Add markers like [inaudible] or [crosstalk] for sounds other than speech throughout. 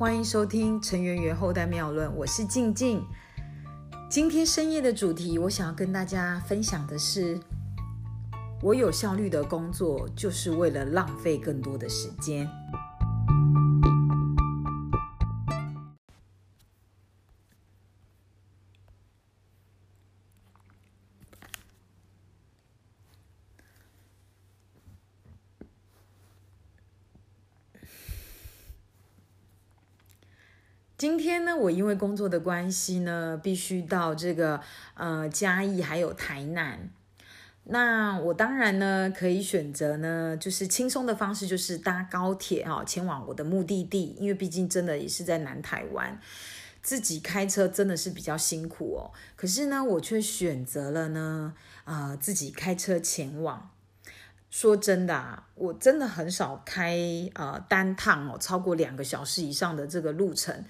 欢迎收听陈圆圆后代妙论，我是静静。今天深夜的主题，我想要跟大家分享的是，我有效率的工作，就是为了浪费更多的时间。今天呢，我因为工作的关系呢，必须到这个呃嘉义还有台南。那我当然呢可以选择呢，就是轻松的方式，就是搭高铁啊，前往我的目的地。因为毕竟真的也是在南台湾，自己开车真的是比较辛苦哦。可是呢，我却选择了呢，呃，自己开车前往。说真的啊，我真的很少开呃单趟哦，超过两个小时以上的这个路程，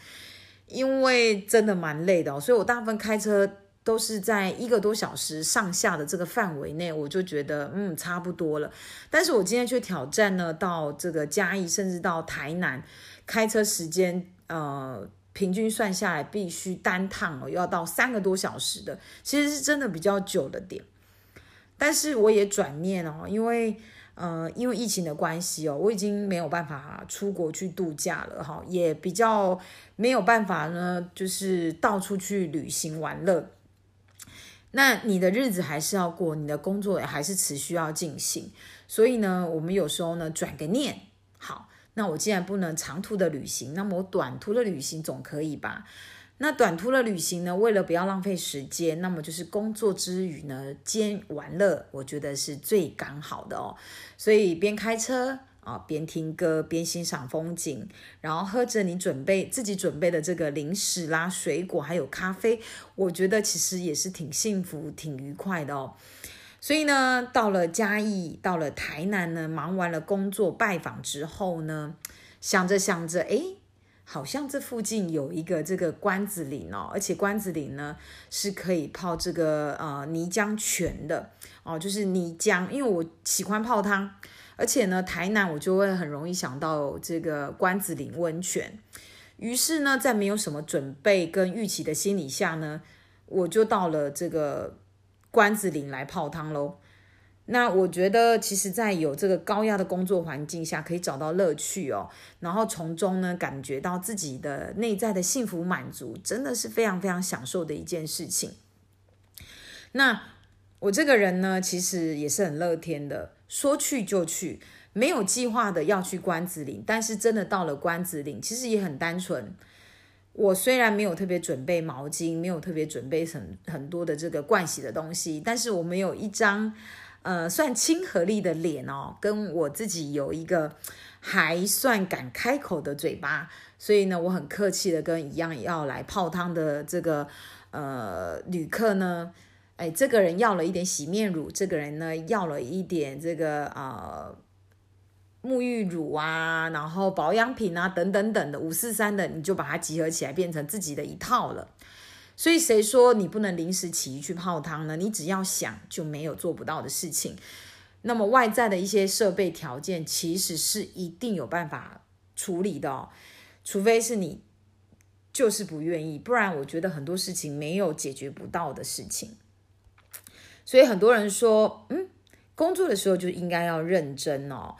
因为真的蛮累的哦，所以我大部分开车都是在一个多小时上下的这个范围内，我就觉得嗯差不多了。但是我今天却挑战呢，到这个嘉义甚至到台南，开车时间呃平均算下来必须单趟哦要到三个多小时的，其实是真的比较久的点。但是我也转念哦，因为呃，因为疫情的关系哦，我已经没有办法出国去度假了哈，也比较没有办法呢，就是到处去旅行玩乐。那你的日子还是要过，你的工作也还是持续要进行，所以呢，我们有时候呢转个念，好，那我既然不能长途的旅行，那么我短途的旅行总可以吧？那短途的旅行呢？为了不要浪费时间，那么就是工作之余呢兼玩乐，我觉得是最刚好的哦。所以边开车啊，边听歌，边欣赏风景，然后喝着你准备自己准备的这个零食啦、水果还有咖啡，我觉得其实也是挺幸福、挺愉快的哦。所以呢，到了嘉义，到了台南呢，忙完了工作拜访之后呢，想着想着，哎。好像这附近有一个这个关子岭哦，而且关子岭呢是可以泡这个呃泥浆泉的哦，就是泥浆。因为我喜欢泡汤，而且呢台南我就会很容易想到这个关子岭温泉。于是呢，在没有什么准备跟预期的心理下呢，我就到了这个关子岭来泡汤喽。那我觉得，其实，在有这个高压的工作环境下，可以找到乐趣哦，然后从中呢，感觉到自己的内在的幸福满足，真的是非常非常享受的一件事情。那我这个人呢，其实也是很乐天的，说去就去，没有计划的要去关子岭，但是真的到了关子岭，其实也很单纯。我虽然没有特别准备毛巾，没有特别准备很很多的这个盥洗的东西，但是我们有一张。呃，算亲和力的脸哦，跟我自己有一个 [tsk] 还算敢开口的嘴巴，所以呢，我很客气的跟一样要来泡汤的这个呃旅客呢，哎，这个人要了一点洗面乳，这个人呢要了一点这个呃沐浴乳啊，然后保养品啊等等等的五四三的，你就把它集合起来变成自己的一套了。所以谁说你不能临时起意去泡汤呢？你只要想就没有做不到的事情。那么外在的一些设备条件其实是一定有办法处理的哦，除非是你就是不愿意，不然我觉得很多事情没有解决不到的事情。所以很多人说，嗯，工作的时候就应该要认真哦，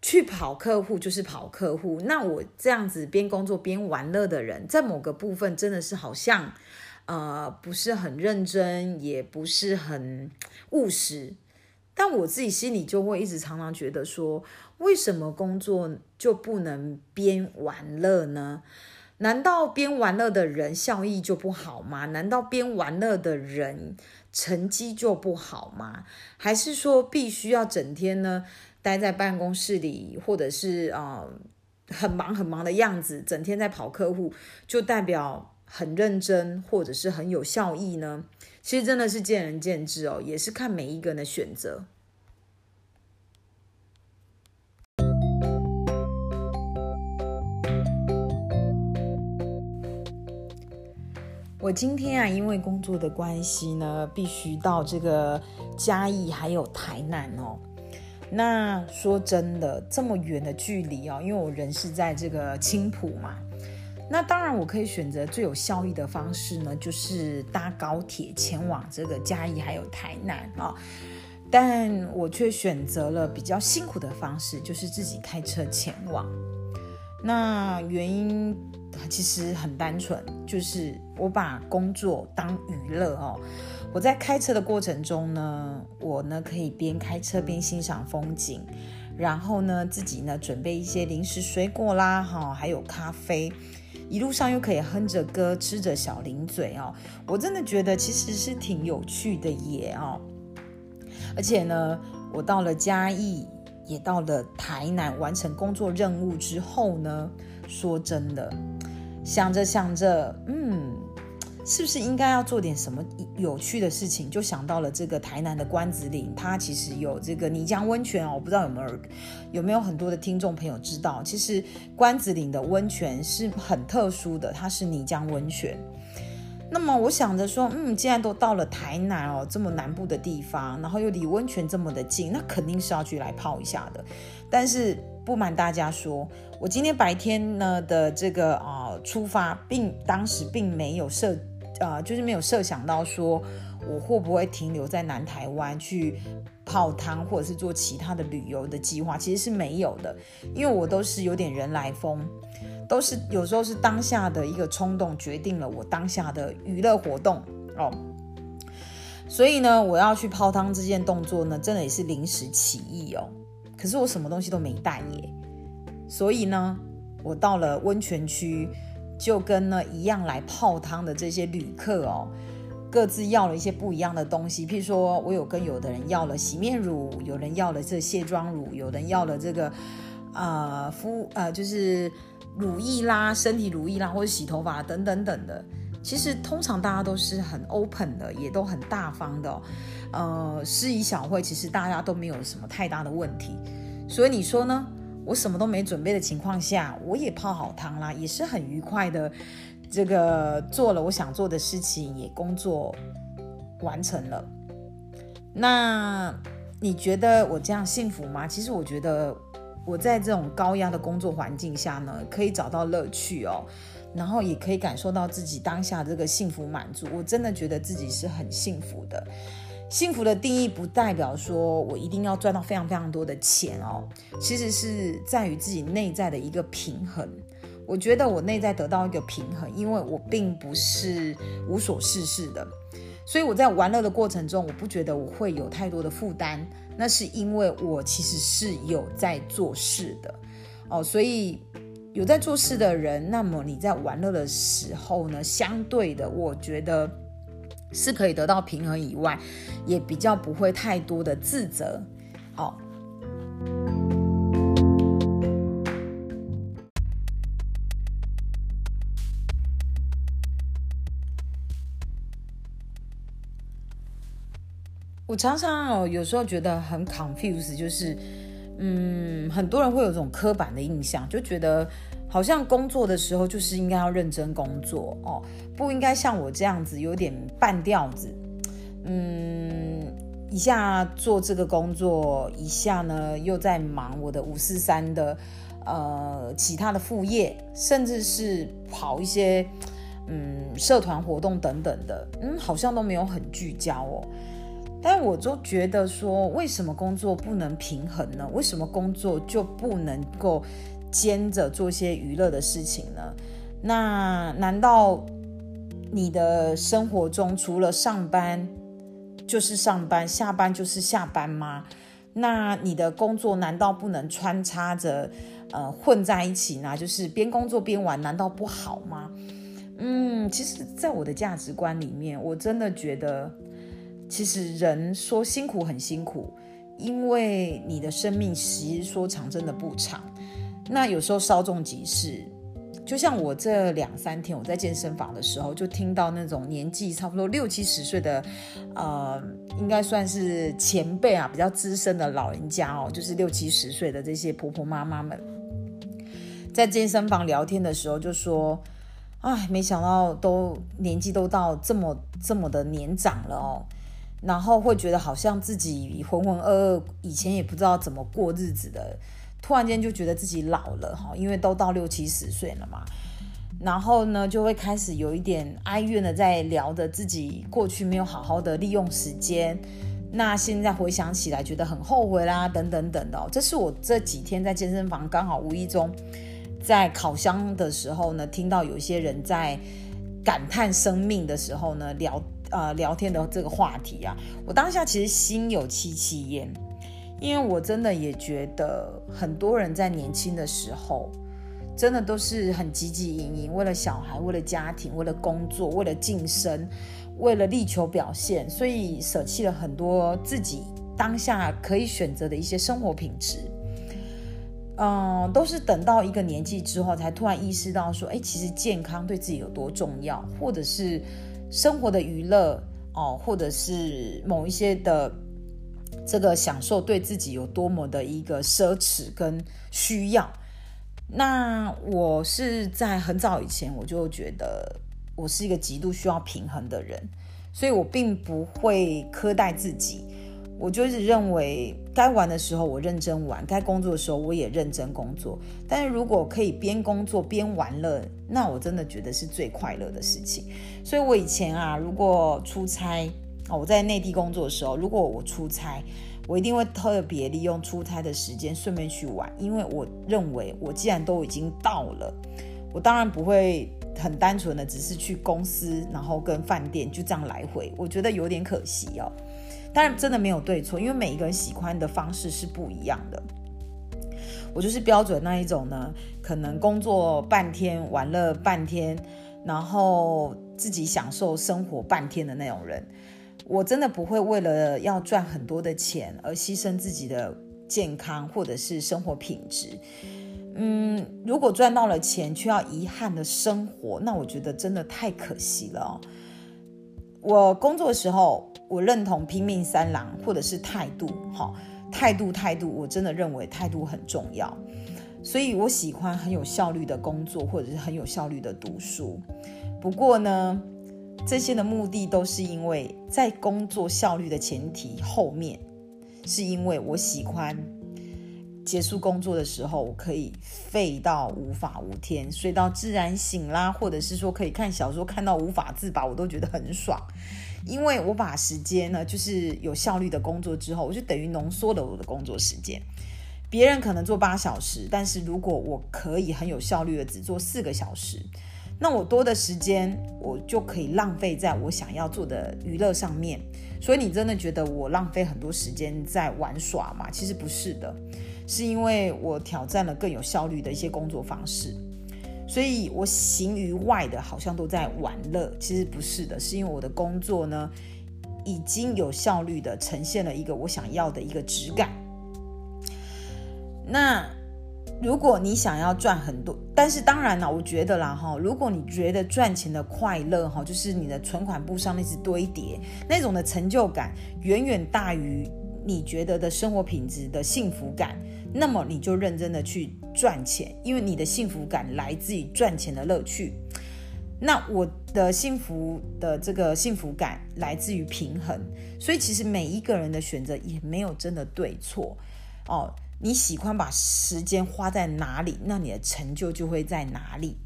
去跑客户就是跑客户。那我这样子边工作边玩乐的人，在某个部分真的是好像。呃，不是很认真，也不是很务实，但我自己心里就会一直常常觉得说，为什么工作就不能边玩乐呢？难道边玩乐的人效益就不好吗？难道边玩乐的人成绩就不好吗？还是说必须要整天呢待在办公室里，或者是呃很忙很忙的样子，整天在跑客户，就代表？很认真，或者是很有效益呢？其实真的是见仁见智哦，也是看每一个人的选择。我今天啊，因为工作的关系呢，必须到这个嘉义还有台南哦。那说真的，这么远的距离哦，因为我人是在这个青浦嘛。那当然，我可以选择最有效益的方式呢，就是搭高铁前往这个嘉义还有台南啊。但我却选择了比较辛苦的方式，就是自己开车前往。那原因其实很单纯，就是我把工作当娱乐哦。我在开车的过程中呢，我呢可以边开车边欣赏风景，然后呢自己呢准备一些零食、水果啦，哈，还有咖啡，一路上又可以哼着歌，吃着小零嘴哦。我真的觉得其实是挺有趣的耶哦。而且呢，我到了嘉义，也到了台南，完成工作任务之后呢，说真的，想着想着，嗯，是不是应该要做点什么有趣的事情？就想到了这个台南的关子岭，它其实有这个泥浆温泉哦。我不知道有没有有没有很多的听众朋友知道，其实关子岭的温泉是很特殊的，它是泥浆温泉。那么我想着说，嗯，既然都到了台南哦，这么南部的地方，然后又离温泉这么的近，那肯定是要去来泡一下的。但是不瞒大家说，我今天白天呢的这个啊出发，并当时并没有设，呃，就是没有设想到说我会不会停留在南台湾去泡汤，或者是做其他的旅游的计划，其实是没有的，因为我都是有点人来疯。都是有时候是当下的一个冲动决定了我当下的娱乐活动哦，所以呢，我要去泡汤这件动作呢，真的也是临时起意哦。可是我什么东西都没带耶，所以呢，我到了温泉区，就跟呢一样来泡汤的这些旅客哦，各自要了一些不一样的东西。譬如说我有跟有的人要了洗面乳，有人要了这卸妆乳，有人要了这个呃敷呃就是。乳液啦，身体乳液啦，或者洗头发等等等的，其实通常大家都是很 open 的，也都很大方的，呃，司仪小会其实大家都没有什么太大的问题，所以你说呢？我什么都没准备的情况下，我也泡好汤啦，也是很愉快的，这个做了我想做的事情，也工作完成了。那你觉得我这样幸福吗？其实我觉得。我在这种高压的工作环境下呢，可以找到乐趣哦，然后也可以感受到自己当下这个幸福满足。我真的觉得自己是很幸福的。幸福的定义不代表说我一定要赚到非常非常多的钱哦，其实是在于自己内在的一个平衡。我觉得我内在得到一个平衡，因为我并不是无所事事的，所以我在玩乐的过程中，我不觉得我会有太多的负担。那是因为我其实是有在做事的哦，所以有在做事的人，那么你在玩乐的时候呢，相对的，我觉得是可以得到平衡以外，也比较不会太多的自责，哦。我常常哦，有时候觉得很 confused，就是，嗯，很多人会有这种刻板的印象，就觉得好像工作的时候就是应该要认真工作哦，不应该像我这样子有点半吊子，嗯，一下做这个工作，一下呢又在忙我的五四三的呃其他的副业，甚至是跑一些嗯社团活动等等的，嗯，好像都没有很聚焦哦。但我就觉得说，为什么工作不能平衡呢？为什么工作就不能够兼着做些娱乐的事情呢？那难道你的生活中除了上班就是上班，下班就是下班吗？那你的工作难道不能穿插着呃混在一起呢？就是边工作边玩，难道不好吗？嗯，其实，在我的价值观里面，我真的觉得。其实人说辛苦很辛苦，因为你的生命其实说长真的不长。那有时候稍纵即逝，就像我这两三天我在健身房的时候，就听到那种年纪差不多六七十岁的，呃，应该算是前辈啊，比较资深的老人家哦，就是六七十岁的这些婆婆妈妈们，在健身房聊天的时候就说：“哎，没想到都年纪都到这么这么的年长了哦。”然后会觉得好像自己浑浑噩噩，以前也不知道怎么过日子的，突然间就觉得自己老了哈，因为都到六七十岁了嘛。然后呢就会开始有一点哀怨的在聊着自己过去没有好好的利用时间，那现在回想起来觉得很后悔啦，等等等的。这是我这几天在健身房刚好无意中在烤箱的时候呢，听到有一些人在感叹生命的时候呢聊呃聊天的这个话题啊，我当下其实心有戚戚焉。因为我真的也觉得很多人在年轻的时候，真的都是很汲汲营营，为了小孩，为了家庭，为了工作，为了晋升，为了力求表现，所以舍弃了很多自己当下可以选择的一些生活品质。嗯，都是等到一个年纪之后，才突然意识到说，哎，其实健康对自己有多重要，或者是生活的娱乐哦，或者是某一些的。这个享受对自己有多么的一个奢侈跟需要？那我是在很早以前我就觉得我是一个极度需要平衡的人，所以我并不会苛待自己。我就是认为该玩的时候我认真玩，该工作的时候我也认真工作。但是如果可以边工作边玩乐，那我真的觉得是最快乐的事情。所以我以前啊，如果出差。我在内地工作的时候，如果我出差，我一定会特别利用出差的时间顺便去玩，因为我认为我既然都已经到了，我当然不会很单纯的只是去公司，然后跟饭店就这样来回，我觉得有点可惜哦。当然真的没有对错，因为每一个人喜欢的方式是不一样的。我就是标准那一种呢，可能工作半天，玩了半天，然后自己享受生活半天的那种人。我真的不会为了要赚很多的钱而牺牲自己的健康或者是生活品质。嗯，如果赚到了钱却要遗憾的生活，那我觉得真的太可惜了。我工作的时候，我认同拼命三郎或者是态度，哈，态度态度，我真的认为态度很重要，所以我喜欢很有效率的工作或者是很有效率的读书。不过呢。这些的目的都是因为在工作效率的前提后面，是因为我喜欢结束工作的时候，我可以废到无法无天，睡到自然醒啦，或者是说可以看小说看到无法自拔，我都觉得很爽。因为我把时间呢，就是有效率的工作之后，我就等于浓缩了我的工作时间。别人可能做八小时，但是如果我可以很有效率的只做四个小时。那我多的时间，我就可以浪费在我想要做的娱乐上面。所以你真的觉得我浪费很多时间在玩耍吗？其实不是的，是因为我挑战了更有效率的一些工作方式。所以我行于外的，好像都在玩乐，其实不是的，是因为我的工作呢，已经有效率的呈现了一个我想要的一个质感。那。如果你想要赚很多，但是当然了，我觉得啦哈，如果你觉得赚钱的快乐哈，就是你的存款簿上那只堆叠那种的成就感，远远大于你觉得的生活品质的幸福感，那么你就认真的去赚钱，因为你的幸福感来自于赚钱的乐趣。那我的幸福的这个幸福感来自于平衡，所以其实每一个人的选择也没有真的对错哦。你喜欢把时间花在哪里，那你的成就就会在哪里。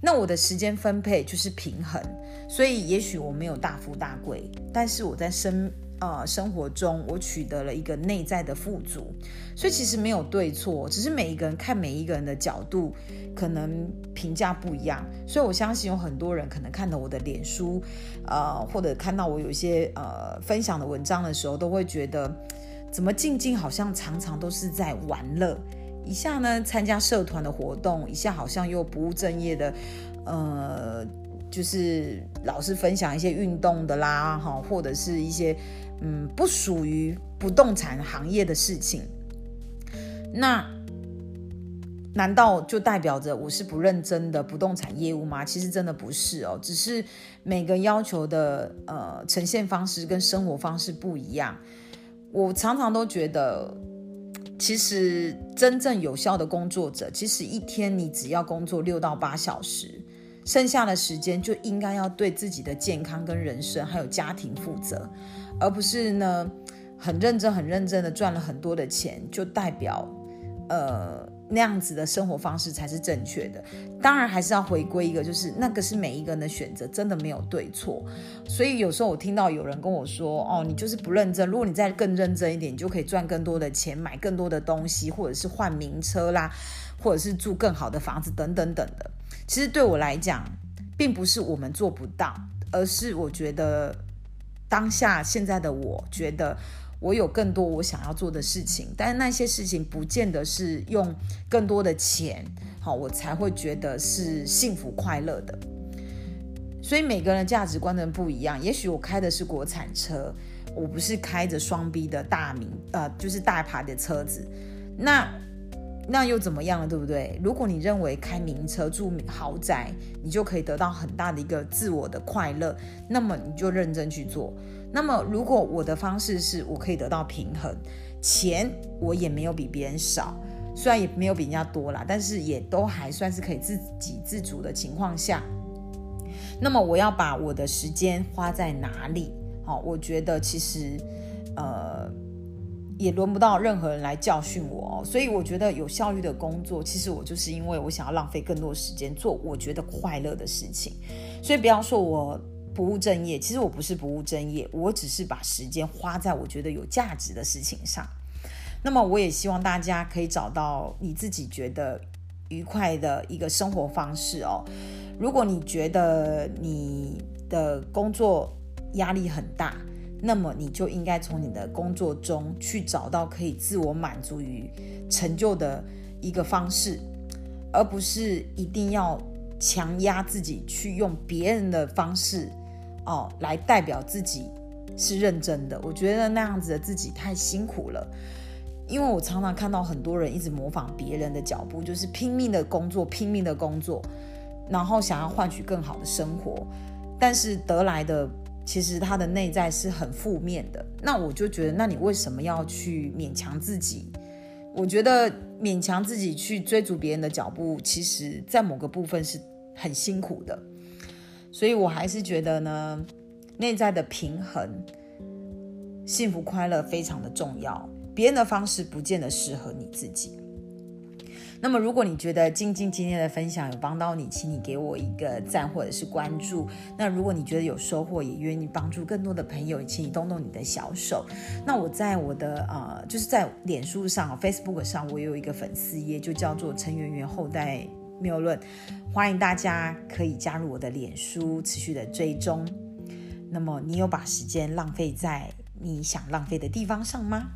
那我的时间分配就是平衡，所以也许我没有大富大贵，但是我在生呃生活中我取得了一个内在的富足。所以其实没有对错，只是每一个人看每一个人的角度可能评价不一样。所以我相信有很多人可能看到我的脸书，呃，或者看到我有一些呃分享的文章的时候，都会觉得。怎么静静好像常常都是在玩乐，一下呢参加社团的活动，一下好像又不务正业的，呃，就是老是分享一些运动的啦，哈，或者是一些嗯不属于不动产行业的事情。那难道就代表着我是不认真的不动产业务吗？其实真的不是哦，只是每个要求的呃呈现方式跟生活方式不一样。我常常都觉得，其实真正有效的工作者，其实一天你只要工作六到八小时，剩下的时间就应该要对自己的健康跟人生还有家庭负责，而不是呢很认真很认真的赚了很多的钱，就代表呃那样子的生活方式才是正确的。当然还是要回归一个，就是那个是每一个人的选择，真的没有对错。所以有时候我听到有人跟我说：“哦，你就是不认真。如果你再更认真一点，你就可以赚更多的钱，买更多的东西，或者是换名车啦，或者是住更好的房子等等等的。”其实对我来讲，并不是我们做不到，而是我觉得当下现在的我觉得。我有更多我想要做的事情，但是那些事情不见得是用更多的钱，好，我才会觉得是幸福快乐的。所以每个人价值观的不一样。也许我开的是国产车，我不是开着双 B 的大名，呃，就是大牌的车子，那那又怎么样了，对不对？如果你认为开名车住豪宅，你就可以得到很大的一个自我的快乐，那么你就认真去做。那么，如果我的方式是我可以得到平衡，钱我也没有比别人少，虽然也没有比人家多啦，但是也都还算是可以自给自足的情况下，那么我要把我的时间花在哪里？好，我觉得其实，呃，也轮不到任何人来教训我，所以我觉得有效率的工作，其实我就是因为我想要浪费更多时间做我觉得快乐的事情，所以不要说我。不务正业，其实我不是不务正业，我只是把时间花在我觉得有价值的事情上。那么，我也希望大家可以找到你自己觉得愉快的一个生活方式哦。如果你觉得你的工作压力很大，那么你就应该从你的工作中去找到可以自我满足与成就的一个方式，而不是一定要强压自己去用别人的方式。哦，来代表自己是认真的，我觉得那样子的自己太辛苦了。因为我常常看到很多人一直模仿别人的脚步，就是拼命的工作，拼命的工作，然后想要换取更好的生活，但是得来的其实他的内在是很负面的。那我就觉得，那你为什么要去勉强自己？我觉得勉强自己去追逐别人的脚步，其实在某个部分是很辛苦的。所以，我还是觉得呢，内在的平衡、幸福快乐非常的重要。别人的方式不见得适合你自己。那么，如果你觉得静静今天的分享有帮到你，请你给我一个赞或者是关注。那如果你觉得有收获，也愿意帮助更多的朋友，请你动动你的小手。那我在我的呃，就是在脸书上、Facebook 上，我有一个粉丝页，就叫做陈圆圆后代。谬论，欢迎大家可以加入我的脸书，持续的追踪。那么，你有把时间浪费在你想浪费的地方上吗？